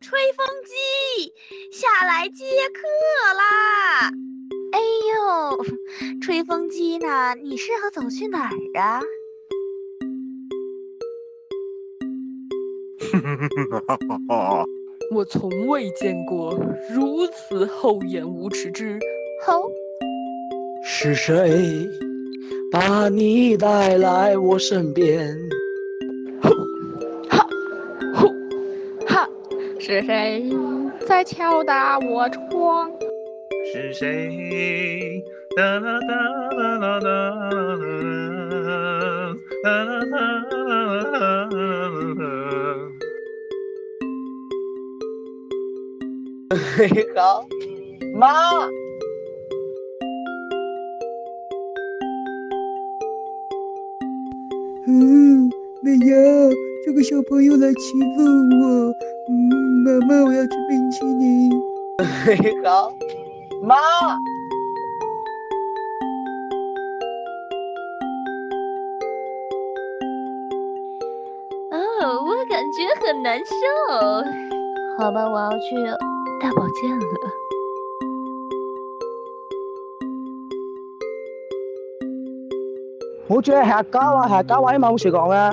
吹风机，下来接客啦！哎呦，吹风机呢？你适合走去哪儿啊？我从未见过如此厚颜无耻之猴！是谁把你带来我身边？是谁在敲打我窗？是谁？哒啦哒啦啦啦啦啦啦啦啦啦。你好，妈。嗯，没有，这个小朋友来欺负我。妈妈，我要吃冰淇淋。好，妈。哦，我感觉很难受。好吧，我要去大保健了。我觉得还高啊，还高啊，冇事讲啊。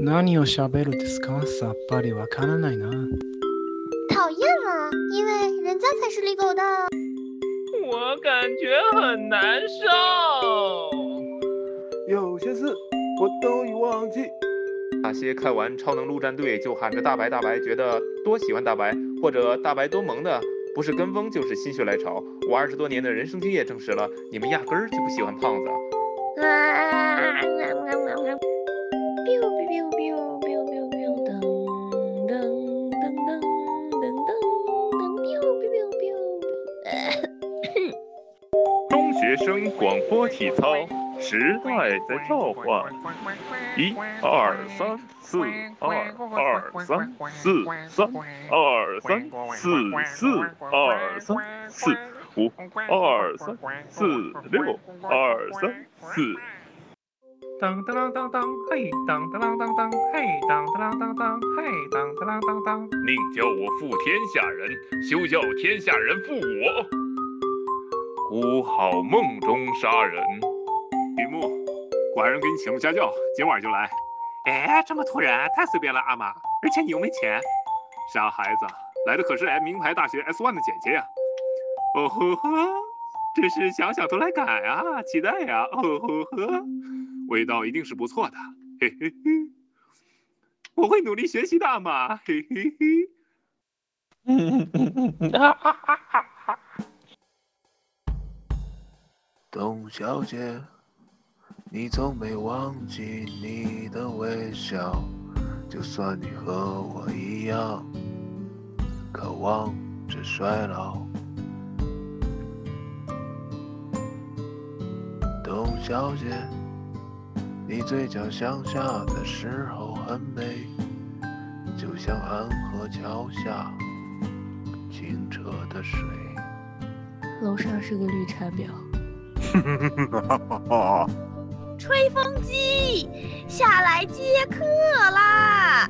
何を喋るですか？さっぱりわからないな。讨厌了，因为人家才是李狗的。我感觉很难受。有些事我都已忘记。那些看完《超能陆战队》就喊着大白大白，觉得多喜欢大白或者大白多萌的，不是跟风就是心血来潮。我二十多年的人生经验证实了，你们压根儿就不喜欢胖子。 biu biu biu biu biu biu，噔噔噔噔噔噔噔，biu biu biu。中学生广播体操，时代在召唤。一二三四二二三四三二三四四二三四五二三四六二三四。当当当当当，嘿，当当当当当，嘿，当当当当当，嘿，当当当当。宁叫我负天下人，休叫天下人负我。孤好梦中杀人。雨木，寡人给你请了家教，今晚就来。哎，这么突然，太随便了，阿玛。而且你又没钱。傻孩子，来的可是 M 名牌大学 S One 的姐姐呀。哦呵呵，真是想想都来赶啊，期待呀。哦呵呵。味道一定是不错的，嘿嘿嘿，我会努力学习的嘛，嘿嘿嘿。董小姐，你从没忘记你的微笑，就算你和我一样，渴望着衰老。董小姐。你嘴角向下的时候很美，就像安河桥下清澈的水。楼上是个绿茶婊。吹风机，下来接客啦！